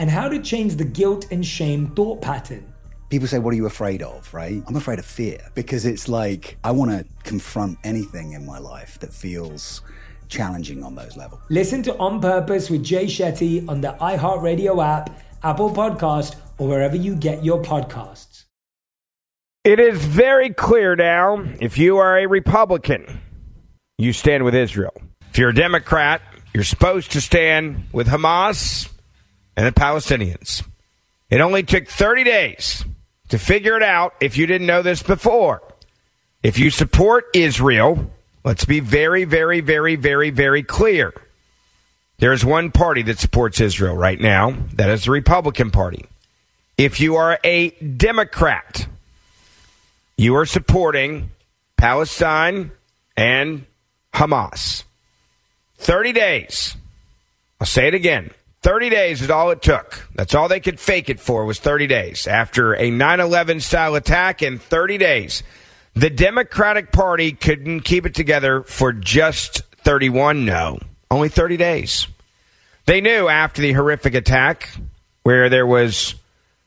and how to change the guilt and shame thought pattern. People say, What are you afraid of? Right? I'm afraid of fear because it's like I want to confront anything in my life that feels challenging on those levels. Listen to On Purpose with Jay Shetty on the iHeartRadio app, Apple Podcast, or wherever you get your podcasts. It is very clear now if you are a Republican, you stand with Israel. If you're a Democrat, you're supposed to stand with Hamas and the Palestinians. It only took 30 days to figure it out if you didn't know this before. If you support Israel, let's be very, very, very, very, very clear. There is one party that supports Israel right now. That is the Republican Party. If you are a Democrat, you are supporting Palestine and Hamas. 30 days. I'll say it again. 30 days is all it took. That's all they could fake it for was 30 days. After a 9-11 style attack in 30 days, the Democratic Party couldn't keep it together for just 31. No, only 30 days. They knew after the horrific attack where there was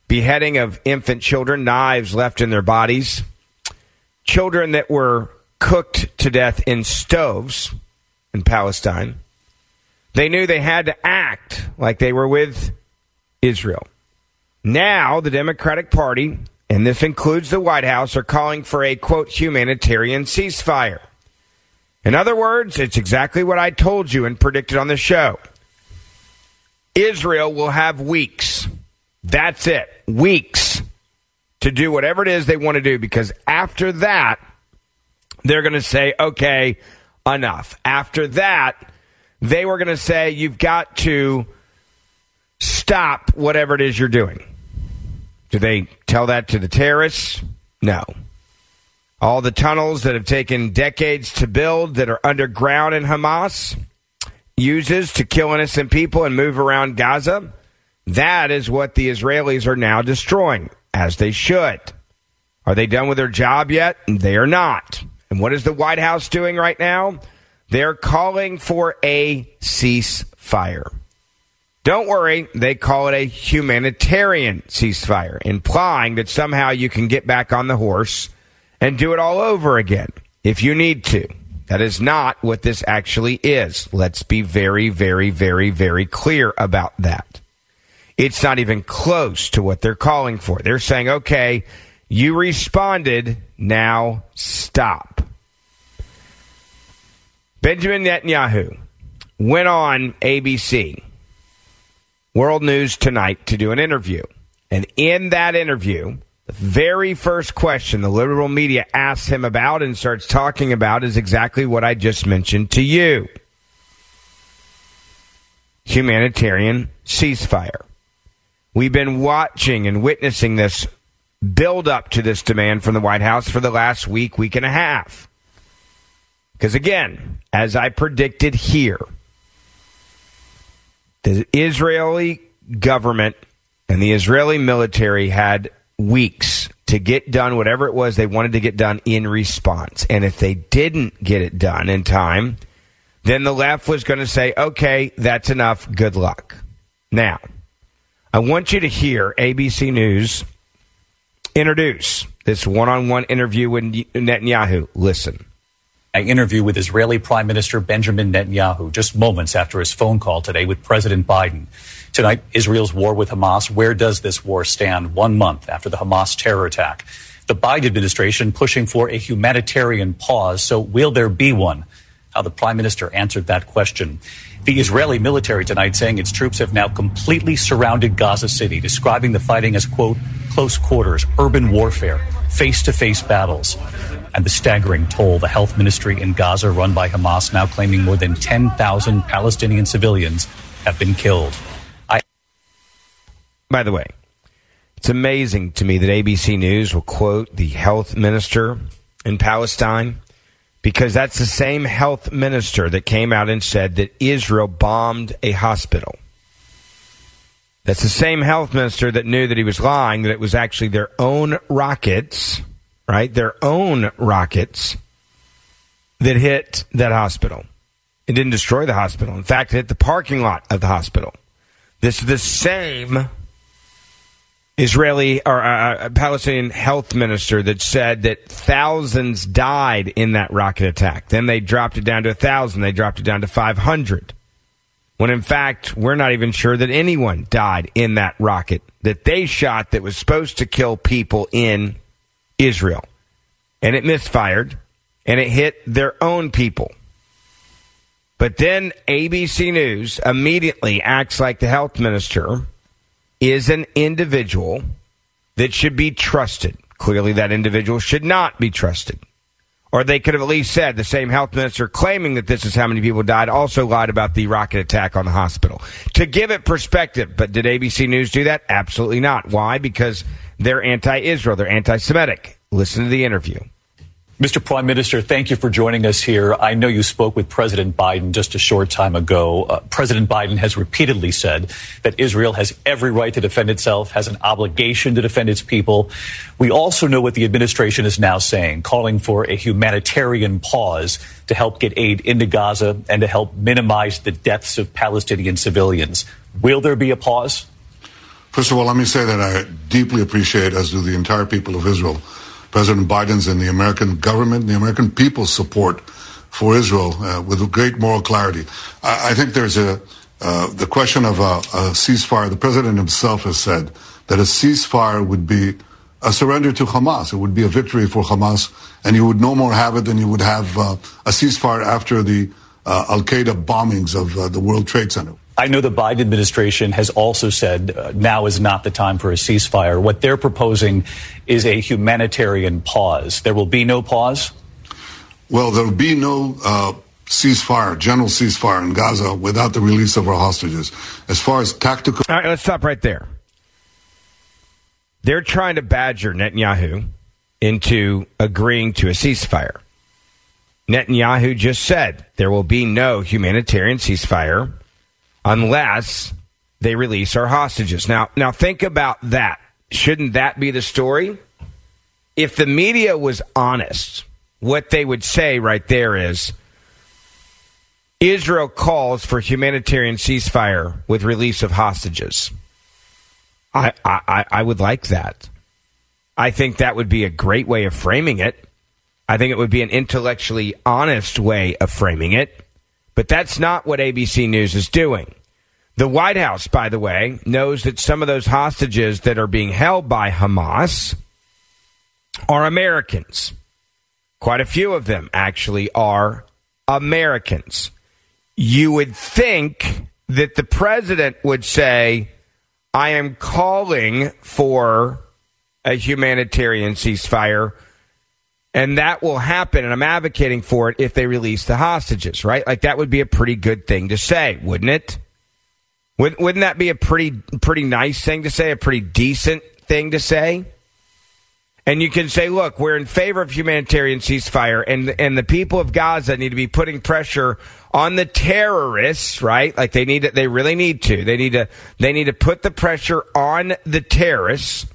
beheading of infant children, knives left in their bodies, children that were cooked to death in stoves in Palestine. They knew they had to act like they were with Israel. Now, the Democratic Party, and this includes the White House, are calling for a quote humanitarian ceasefire. In other words, it's exactly what I told you and predicted on the show. Israel will have weeks. That's it. Weeks to do whatever it is they want to do because after that, they're going to say, okay, enough. After that, they were going to say, you've got to stop whatever it is you're doing. Do they tell that to the terrorists? No. All the tunnels that have taken decades to build that are underground in Hamas uses to kill innocent people and move around Gaza. That is what the Israelis are now destroying as they should. Are they done with their job yet? They are not. And what is the White House doing right now? They're calling for a ceasefire. Don't worry, they call it a humanitarian ceasefire, implying that somehow you can get back on the horse and do it all over again if you need to. That is not what this actually is. Let's be very, very, very, very clear about that. It's not even close to what they're calling for. They're saying, okay, you responded, now stop. Benjamin Netanyahu went on ABC, World News Tonight, to do an interview. And in that interview, the very first question the liberal media asks him about and starts talking about is exactly what I just mentioned to you humanitarian ceasefire. We've been watching and witnessing this build up to this demand from the White House for the last week, week and a half. Because again, as I predicted here, the Israeli government and the Israeli military had weeks to get done whatever it was they wanted to get done in response. And if they didn't get it done in time, then the left was going to say, okay, that's enough. Good luck. Now, I want you to hear ABC News introduce this one on one interview with Netanyahu. Listen. Interview with Israeli Prime Minister Benjamin Netanyahu just moments after his phone call today with President Biden. Tonight, Israel's war with Hamas. Where does this war stand one month after the Hamas terror attack? The Biden administration pushing for a humanitarian pause. So, will there be one? How the prime minister answered that question. The Israeli military tonight saying its troops have now completely surrounded Gaza City, describing the fighting as, quote, close quarters, urban warfare, face to face battles. And the staggering toll the health ministry in Gaza, run by Hamas, now claiming more than 10,000 Palestinian civilians have been killed. I- By the way, it's amazing to me that ABC News will quote the health minister in Palestine because that's the same health minister that came out and said that Israel bombed a hospital. That's the same health minister that knew that he was lying, that it was actually their own rockets, right? Their own rockets that hit that hospital. It didn't destroy the hospital. In fact, it hit the parking lot of the hospital. This is the same Israeli or uh, uh Palestinian health minister that said that thousands died in that rocket attack. Then they dropped it down to a thousand. They dropped it down to 500 when in fact we're not even sure that anyone died in that rocket that they shot that was supposed to kill people in Israel. And it misfired and it hit their own people. But then ABC News immediately acts like the health minister is an individual that should be trusted. Clearly, that individual should not be trusted. Or they could have at least said the same health minister claiming that this is how many people died also lied about the rocket attack on the hospital. To give it perspective, but did ABC News do that? Absolutely not. Why? Because they're anti Israel, they're anti Semitic. Listen to the interview. Mr. Prime Minister, thank you for joining us here. I know you spoke with President Biden just a short time ago. Uh, President Biden has repeatedly said that Israel has every right to defend itself, has an obligation to defend its people. We also know what the administration is now saying, calling for a humanitarian pause to help get aid into Gaza and to help minimize the deaths of Palestinian civilians. Will there be a pause? First of all, let me say that I deeply appreciate, as do the entire people of Israel, President Biden's and the American government, and the American people's support for Israel uh, with great moral clarity. I, I think there's a uh, the question of a, a, ceasefire. The president himself has said that a ceasefire would be a surrender to Hamas. It would be a victory for Hamas, and you would no more have it than you would have uh, a ceasefire after the uh, Al Qaeda bombings of uh, the World Trade Center. I know the Biden administration has also said uh, now is not the time for a ceasefire. What they're proposing is a humanitarian pause. There will be no pause? Well, there will be no uh, ceasefire, general ceasefire in Gaza without the release of our hostages. As far as tactical. All right, let's stop right there. They're trying to badger Netanyahu into agreeing to a ceasefire. Netanyahu just said there will be no humanitarian ceasefire unless they release our hostages. Now, now think about that. Shouldn't that be the story? If the media was honest, what they would say right there is Israel calls for humanitarian ceasefire with release of hostages. I, I, I would like that. I think that would be a great way of framing it. I think it would be an intellectually honest way of framing it. But that's not what ABC News is doing. The White House, by the way, knows that some of those hostages that are being held by Hamas are Americans. Quite a few of them actually are Americans. You would think that the president would say, I am calling for a humanitarian ceasefire and that will happen, and I'm advocating for it if they release the hostages, right? Like that would be a pretty good thing to say, wouldn't it? Wouldn't, wouldn't that be a pretty pretty nice thing to say, a pretty decent thing to say? And you can say, look, we're in favor of humanitarian ceasefire, and and the people of Gaza need to be putting pressure on the terrorists, right? Like they need to, they really need to. They need to they need to put the pressure on the terrorists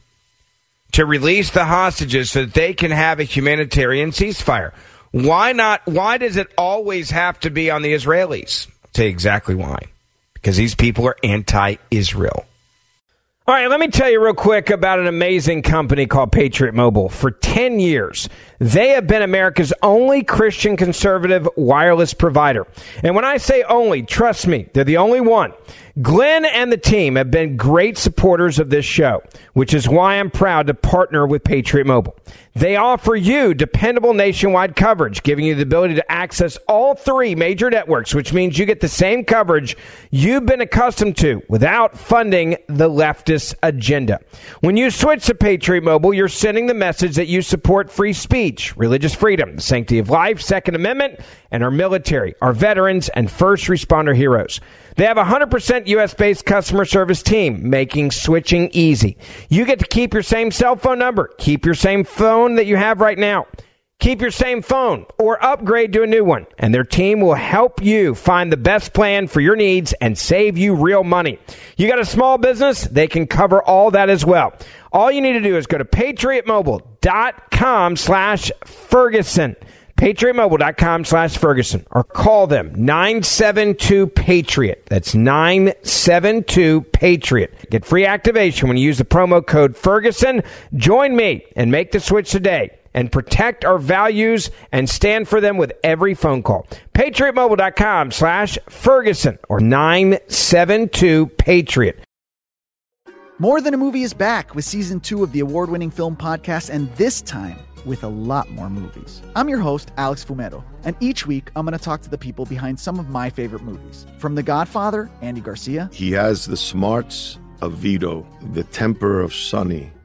to release the hostages so that they can have a humanitarian ceasefire. Why not? Why does it always have to be on the Israelis? I'll tell you exactly why. Because these people are anti Israel. All right, let me tell you real quick about an amazing company called Patriot Mobile. For 10 years, they have been America's only Christian conservative wireless provider. And when I say only, trust me, they're the only one. Glenn and the team have been great supporters of this show, which is why I'm proud to partner with Patriot Mobile. They offer you dependable nationwide coverage, giving you the ability to access all three major networks, which means you get the same coverage you've been accustomed to without funding the leftist agenda. When you switch to Patriot Mobile, you're sending the message that you support free speech, religious freedom, the sanctity of life, Second Amendment, and our military, our veterans, and first responder heroes. They have a 100% US based customer service team, making switching easy. You get to keep your same cell phone number, keep your same phone that you have right now. Keep your same phone or upgrade to a new one, and their team will help you find the best plan for your needs and save you real money. You got a small business? They can cover all that as well. All you need to do is go to patriotmobile.com slash Ferguson patriotmobile.com slash Ferguson or call them 972 Patriot. That's 972 Patriot. Get free activation when you use the promo code Ferguson. Join me and make the switch today and protect our values and stand for them with every phone call. PatriotMobile.com slash Ferguson or 972 Patriot. More Than a Movie is back with season two of the award winning film podcast, and this time with a lot more movies. I'm your host, Alex Fumero, and each week I'm going to talk to the people behind some of my favorite movies. From The Godfather, Andy Garcia. He has the smarts of Vito, the temper of Sonny,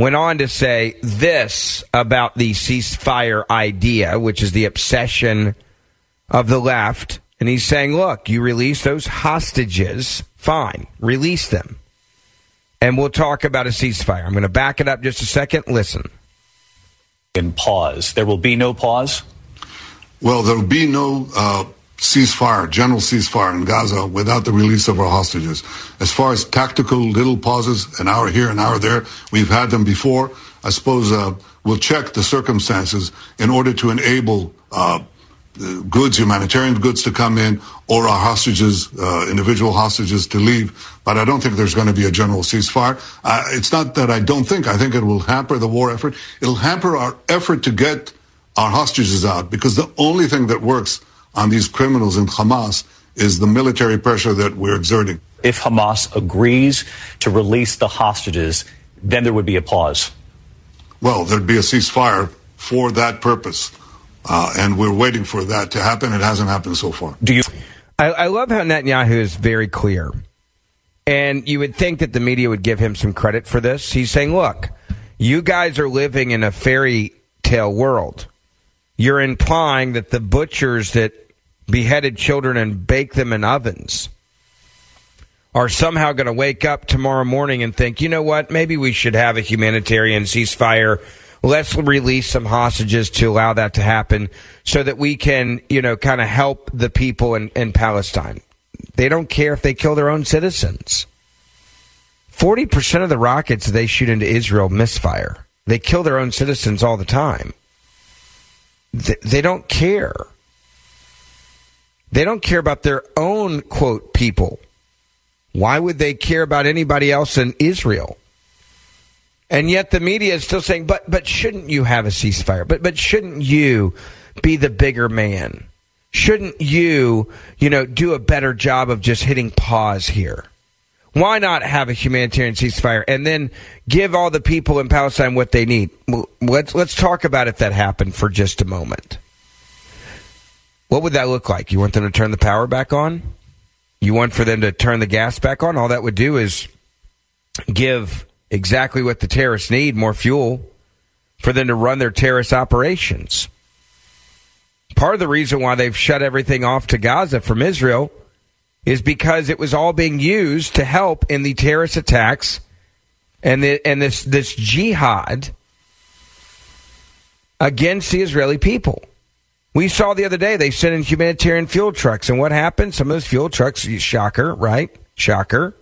went on to say this about the ceasefire idea, which is the obsession of the left. And he's saying, look, you release those hostages, fine, release them. And we'll talk about a ceasefire. I'm going to back it up just a second. Listen. In pause. There will be no pause? Well, there will be no uh, ceasefire, general ceasefire in Gaza without the release of our hostages. As far as tactical little pauses, an hour here, an hour there, we've had them before. I suppose uh, we'll check the circumstances in order to enable uh, goods, humanitarian goods to come in, or our hostages, uh, individual hostages to leave. But I don't think there's going to be a general ceasefire. Uh, it's not that I don't think. I think it will hamper the war effort. It'll hamper our effort to get our hostages out because the only thing that works on these criminals in Hamas is the military pressure that we're exerting. If Hamas agrees to release the hostages, then there would be a pause. Well, there'd be a ceasefire for that purpose. Uh, and we're waiting for that to happen. It hasn't happened so far. Do you? I, I love how Netanyahu is very clear. And you would think that the media would give him some credit for this. He's saying, look, you guys are living in a fairy tale world you're implying that the butchers that beheaded children and baked them in ovens are somehow going to wake up tomorrow morning and think, you know what, maybe we should have a humanitarian ceasefire. Let's release some hostages to allow that to happen so that we can, you know, kind of help the people in, in Palestine. They don't care if they kill their own citizens. 40% of the rockets they shoot into Israel misfire. They kill their own citizens all the time. They, don't care. They don't care about their own, quote, people. Why would they care about anybody else in Israel? And yet the media is still saying, but, but shouldn't you have a ceasefire? But, but shouldn't you be the bigger man? Shouldn't you, you know, do a better job of just hitting pause here? Why not have a humanitarian ceasefire and then give all the people in Palestine what they need? Let's let's talk about if that happened for just a moment. What would that look like? You want them to turn the power back on? You want for them to turn the gas back on? All that would do is give exactly what the terrorists need, more fuel for them to run their terrorist operations. Part of the reason why they've shut everything off to Gaza from Israel is because it was all being used to help in the terrorist attacks and the, and this this jihad against the Israeli people. We saw the other day they sent in humanitarian fuel trucks, and what happened? Some of those fuel trucks, shocker, right? Shocker,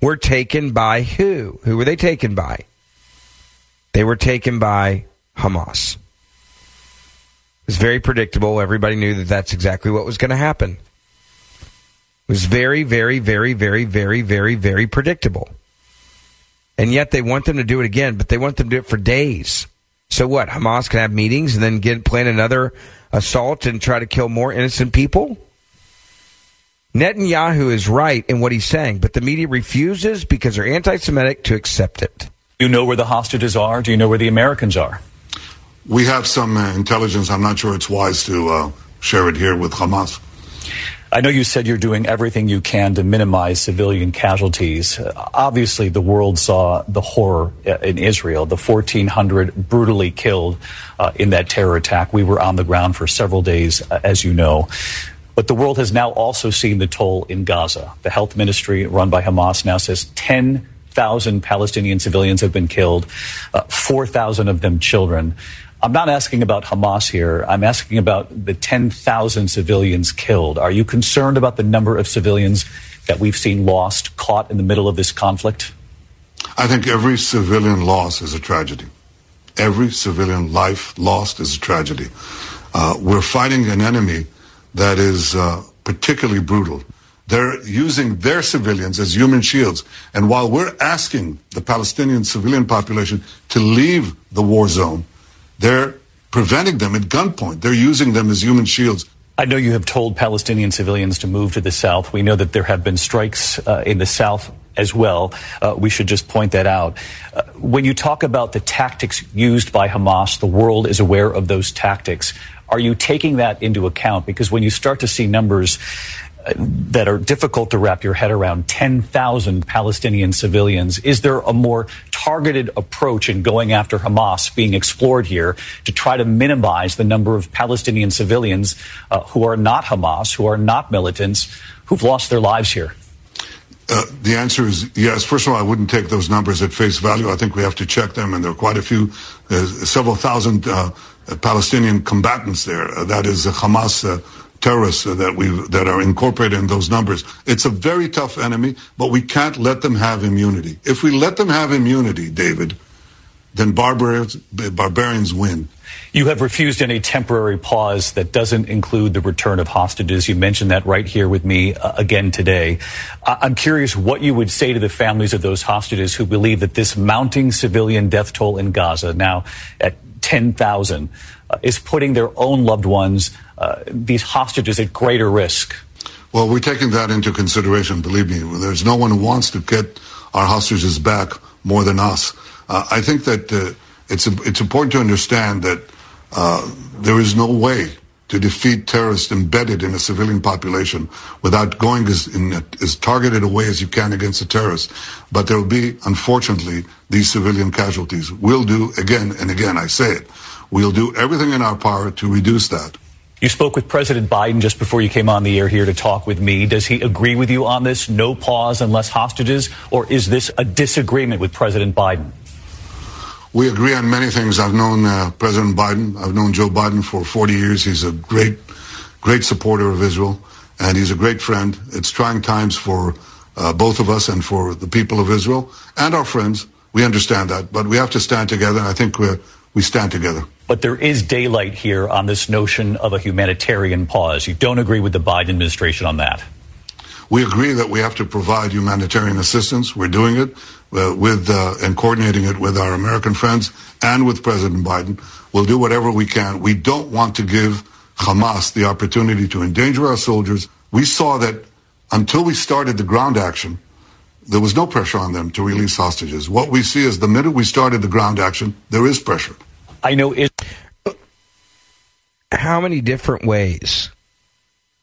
were taken by who? Who were they taken by? They were taken by Hamas. It was very predictable. Everybody knew that that's exactly what was going to happen. It was very, very, very, very, very, very, very predictable. And yet they want them to do it again, but they want them to do it for days. So what? Hamas can have meetings and then get plan another assault and try to kill more innocent people? Netanyahu is right in what he's saying, but the media refuses because they're anti-Semitic to accept it. Do you know where the hostages are? Do you know where the Americans are? We have some uh, intelligence. I'm not sure it's wise to uh, share it here with Hamas. I know you said you're doing everything you can to minimize civilian casualties. Obviously, the world saw the horror uh, in Israel, the 1,400 brutally killed uh, in that terror attack. We were on the ground for several days, uh, as you know. But the world has now also seen the toll in Gaza. The health ministry run by Hamas now says 10,000 Palestinian civilians have been killed, uh, 4,000 of them children. I'm not asking about Hamas here. I'm asking about the 10,000 civilians killed. Are you concerned about the number of civilians that we've seen lost, caught in the middle of this conflict? I think every civilian loss is a tragedy. Every civilian life lost is a tragedy. Uh, we're fighting an enemy that is uh, particularly brutal. They're using their civilians as human shields. And while we're asking the Palestinian civilian population to leave the war zone, they're preventing them at gunpoint. They're using them as human shields. I know you have told Palestinian civilians to move to the south. We know that there have been strikes uh, in the south as well. Uh, we should just point that out. Uh, when you talk about the tactics used by Hamas, the world is aware of those tactics. Are you taking that into account? Because when you start to see numbers that are difficult to wrap your head around 10,000 Palestinian civilians. Is there a more targeted approach in going after Hamas being explored here to try to minimize the number of Palestinian civilians uh, who are not Hamas, who are not militants, who've lost their lives here? Uh, the answer is yes. First of all, I wouldn't take those numbers at face value. I think we have to check them, and there are quite a few, uh, several thousand uh, Palestinian combatants there. Uh, that is Hamas uh, terrorists that we that are incorporated in those numbers. It's a very tough enemy, but we can't let them have immunity. If we let them have immunity, David, then barbarians barbarians win. You have refused any temporary pause that doesn't include the return of hostages. You mentioned that right here with me uh, again today. I'm curious what you would say to the families of those hostages who believe that this mounting civilian death toll in Gaza, now at 10,000, uh, is putting their own loved ones uh, these hostages at greater risk? Well, we're taking that into consideration. Believe me, there's no one who wants to get our hostages back more than us. Uh, I think that uh, it's it's important to understand that uh, there is no way to defeat terrorists embedded in a civilian population without going as, in a, as targeted a way as you can against the terrorists. But there will be, unfortunately, these civilian casualties. We'll do again and again. I say it. We'll do everything in our power to reduce that. You spoke with President Biden just before you came on the air here to talk with me. Does he agree with you on this? No pause unless hostages? Or is this a disagreement with President Biden? We agree on many things. I've known uh, President Biden. I've known Joe Biden for 40 years. He's a great, great supporter of Israel, and he's a great friend. It's trying times for uh, both of us and for the people of Israel and our friends. We understand that, but we have to stand together, and I think we we stand together. But there is daylight here on this notion of a humanitarian pause. You don't agree with the Biden administration on that. We agree that we have to provide humanitarian assistance. We're doing it uh, with uh, and coordinating it with our American friends and with President Biden. We'll do whatever we can. We don't want to give Hamas the opportunity to endanger our soldiers. We saw that until we started the ground action, there was no pressure on them to release hostages. What we see is the minute we started the ground action, there is pressure. I know it. How many different ways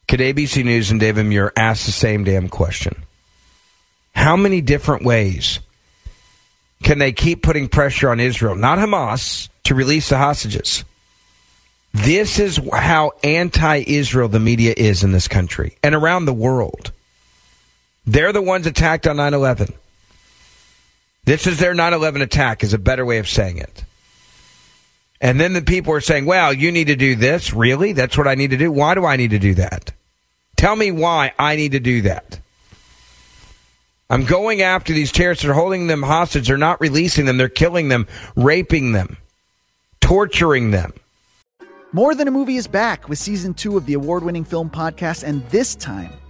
could ABC News and David Muir ask the same damn question? How many different ways can they keep putting pressure on Israel, not Hamas, to release the hostages? This is how anti Israel the media is in this country and around the world. They're the ones attacked on 9 11. This is their 9 11 attack, is a better way of saying it. And then the people are saying, well, you need to do this. Really? That's what I need to do? Why do I need to do that? Tell me why I need to do that. I'm going after these terrorists. They're holding them hostage. They're not releasing them. They're killing them, raping them, torturing them. More Than a Movie is back with season two of the award winning film podcast, and this time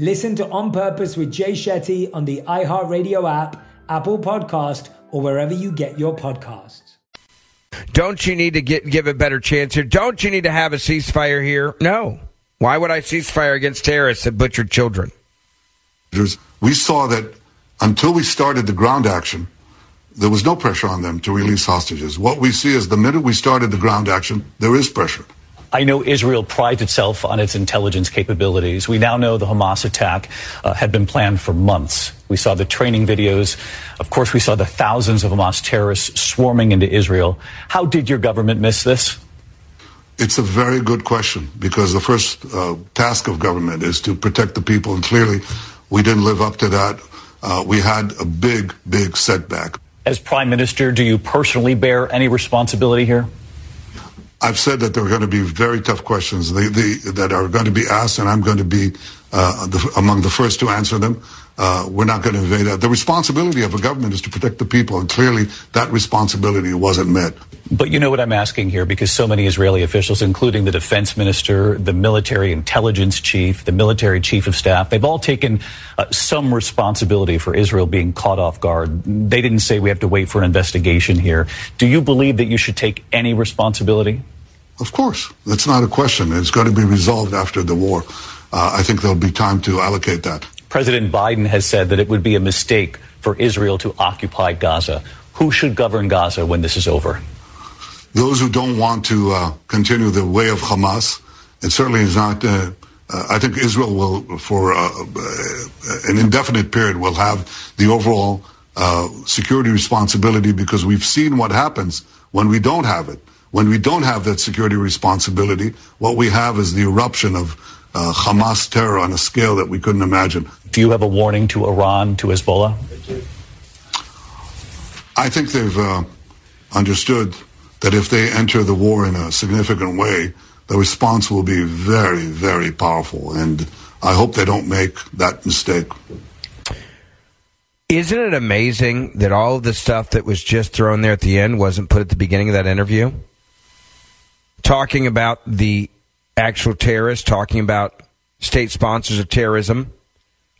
Listen to On Purpose with Jay Shetty on the iHeartRadio app, Apple Podcast, or wherever you get your podcasts. Don't you need to get give a better chance here? Don't you need to have a ceasefire here? No. Why would I ceasefire against terrorists that butchered children? We saw that until we started the ground action, there was no pressure on them to release hostages. What we see is the minute we started the ground action, there is pressure. I know Israel prides itself on its intelligence capabilities. We now know the Hamas attack uh, had been planned for months. We saw the training videos. Of course, we saw the thousands of Hamas terrorists swarming into Israel. How did your government miss this? It's a very good question because the first uh, task of government is to protect the people, and clearly we didn't live up to that. Uh, we had a big, big setback. As prime minister, do you personally bear any responsibility here? I've said that there are going to be very tough questions. The, the, that are going to be asked, and I'm going to be uh, the, among the first to answer them. Uh, we're not going to invade that. The responsibility of a government is to protect the people, and clearly that responsibility wasn't met. But you know what I'm asking here because so many Israeli officials, including the defense minister, the military intelligence chief, the military chief of staff, they've all taken uh, some responsibility for Israel being caught off guard. They didn't say we have to wait for an investigation here. Do you believe that you should take any responsibility? Of course. That's not a question. It's going to be resolved after the war. Uh, I think there'll be time to allocate that. President Biden has said that it would be a mistake for Israel to occupy Gaza. Who should govern Gaza when this is over? Those who don't want to uh, continue the way of Hamas. It certainly is not. Uh, uh I think Israel will, for uh, uh, an indefinite period, will have the overall security responsibility because we've seen what happens when we don't have it. When we don't have that security responsibility, what we have is the eruption of uh, Hamas terror on a scale that we couldn't imagine. Do you have a warning to Iran, to Hezbollah? I think they've uh, understood that if they enter the war in a significant way, the response will be very, very powerful. And I hope they don't make that mistake. Isn't it amazing that all of the stuff that was just thrown there at the end wasn't put at the beginning of that interview? Talking about the actual terrorists, talking about state sponsors of terrorism,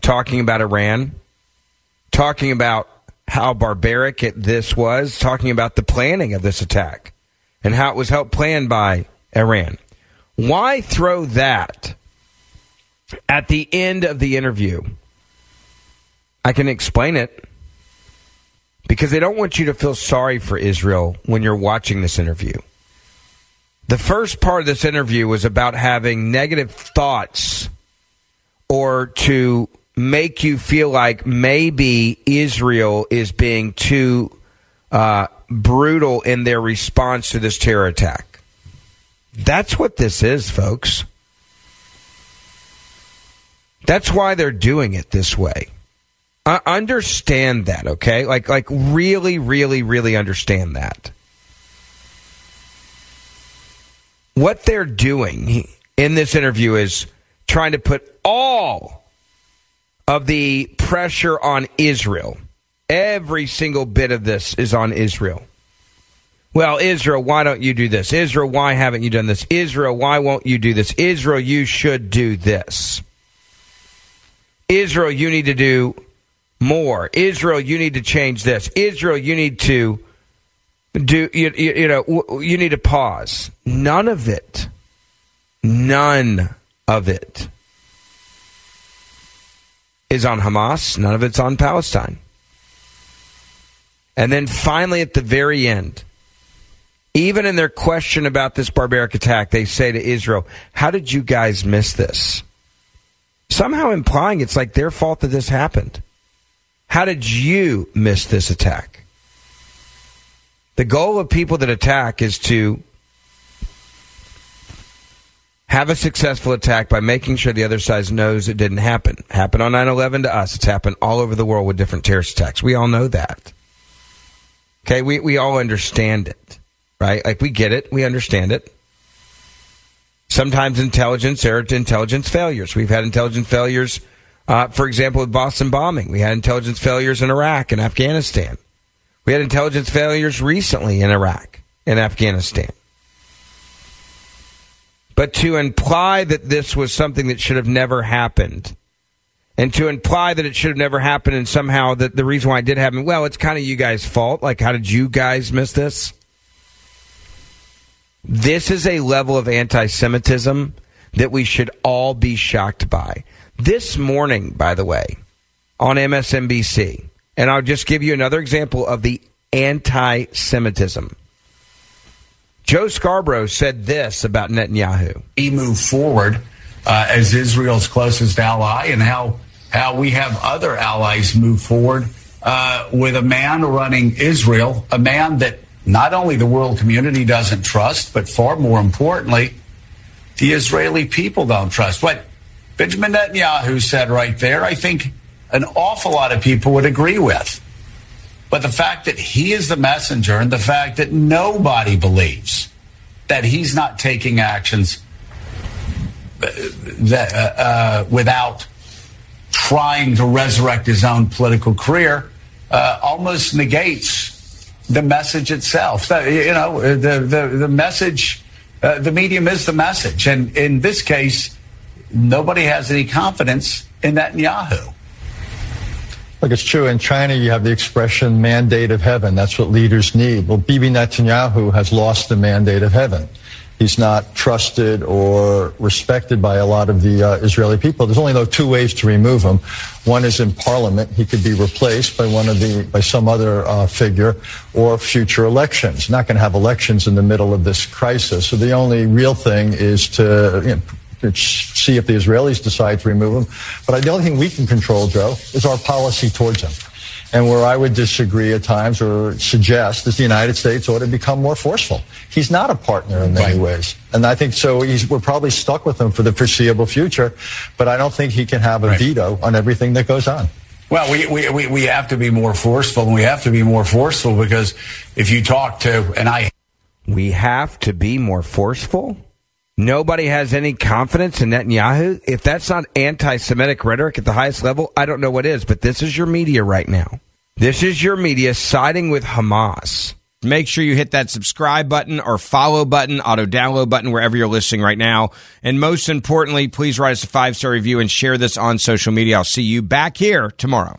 talking about Iran, talking about how barbaric it, this was, talking about the planning of this attack and how it was helped planned by Iran. Why throw that at the end of the interview? I can explain it because they don't want you to feel sorry for Israel when you're watching this interview. The first part of this interview was about having negative thoughts or to make you feel like maybe Israel is being too uh, brutal in their response to this terror attack. That's what this is, folks. That's why they're doing it this way. I understand that, okay? Like, like really, really, really understand that. What they're doing in this interview is trying to put all of the pressure on Israel. Every single bit of this is on Israel. Well, Israel, why don't you do this? Israel, why haven't you done this? Israel, why won't you do this? Israel, you should do this. Israel, you need to do more. Israel, you need to change this. Israel, you need to do you, you, you know you need to pause. None of it. None of it is on hamas. None of it's on palestine. And then finally at the very end even in their question about this barbaric attack they say to israel how did you guys miss this? Somehow implying it's like their fault that this happened. How did you miss this attack the goal of people that attack is to have a successful attack by making sure the other side knows it didn't happen. Happened on 9-11 to us. It's happened all over the world with different terrorist attacks. We all know that. Okay, we, we all understand it, right? Like we get it, we understand it. Sometimes intelligence, there are intelligence failures. We've had intelligence failures, uh, for example, with Boston bombing. We had intelligence failures in Iraq and Afghanistan. We had intelligence failures recently in Iraq and Afghanistan. But to imply that this was something that should have never happened, and to imply that it should have never happened, and somehow that the reason why it did happen, well, it's kind of you guys' fault. Like, how did you guys miss this? This is a level of anti Semitism that we should all be shocked by. This morning, by the way, on MSNBC, and I'll just give you another example of the anti Semitism. Joe Scarborough said this about Netanyahu. He moved forward uh, as Israel's closest ally, and how, how we have other allies move forward uh, with a man running Israel, a man that not only the world community doesn't trust, but far more importantly, the Israeli people don't trust. What Benjamin Netanyahu said right there, I think an awful lot of people would agree with. But the fact that he is the messenger and the fact that nobody believes that he's not taking actions that, uh, uh, without trying to resurrect his own political career uh, almost negates the message itself. So, you know, the, the, the message, uh, the medium is the message. And in this case, nobody has any confidence in Netanyahu. Look, it's true. In China, you have the expression mandate of heaven. That's what leaders need. Well, Bibi Netanyahu has lost the mandate of heaven. He's not trusted or respected by a lot of the uh, Israeli people. There's only though two ways to remove him. One is in parliament. He could be replaced by one of the, by some other uh, figure or future elections. Not going to have elections in the middle of this crisis. So the only real thing is to, you know, see if the Israelis decide to remove him. But the only thing we can control, Joe, is our policy towards him. And where I would disagree at times or suggest is the United States ought to become more forceful. He's not a partner in many right. ways. And I think so we're probably stuck with him for the foreseeable future, but I don't think he can have a right. veto on everything that goes on. Well, we, we, we have to be more forceful, and we have to be more forceful because if you talk to, and I. We have to be more forceful? Nobody has any confidence in Netanyahu. If that's not anti Semitic rhetoric at the highest level, I don't know what is, but this is your media right now. This is your media siding with Hamas. Make sure you hit that subscribe button or follow button, auto download button wherever you're listening right now. And most importantly, please write us a five star review and share this on social media. I'll see you back here tomorrow.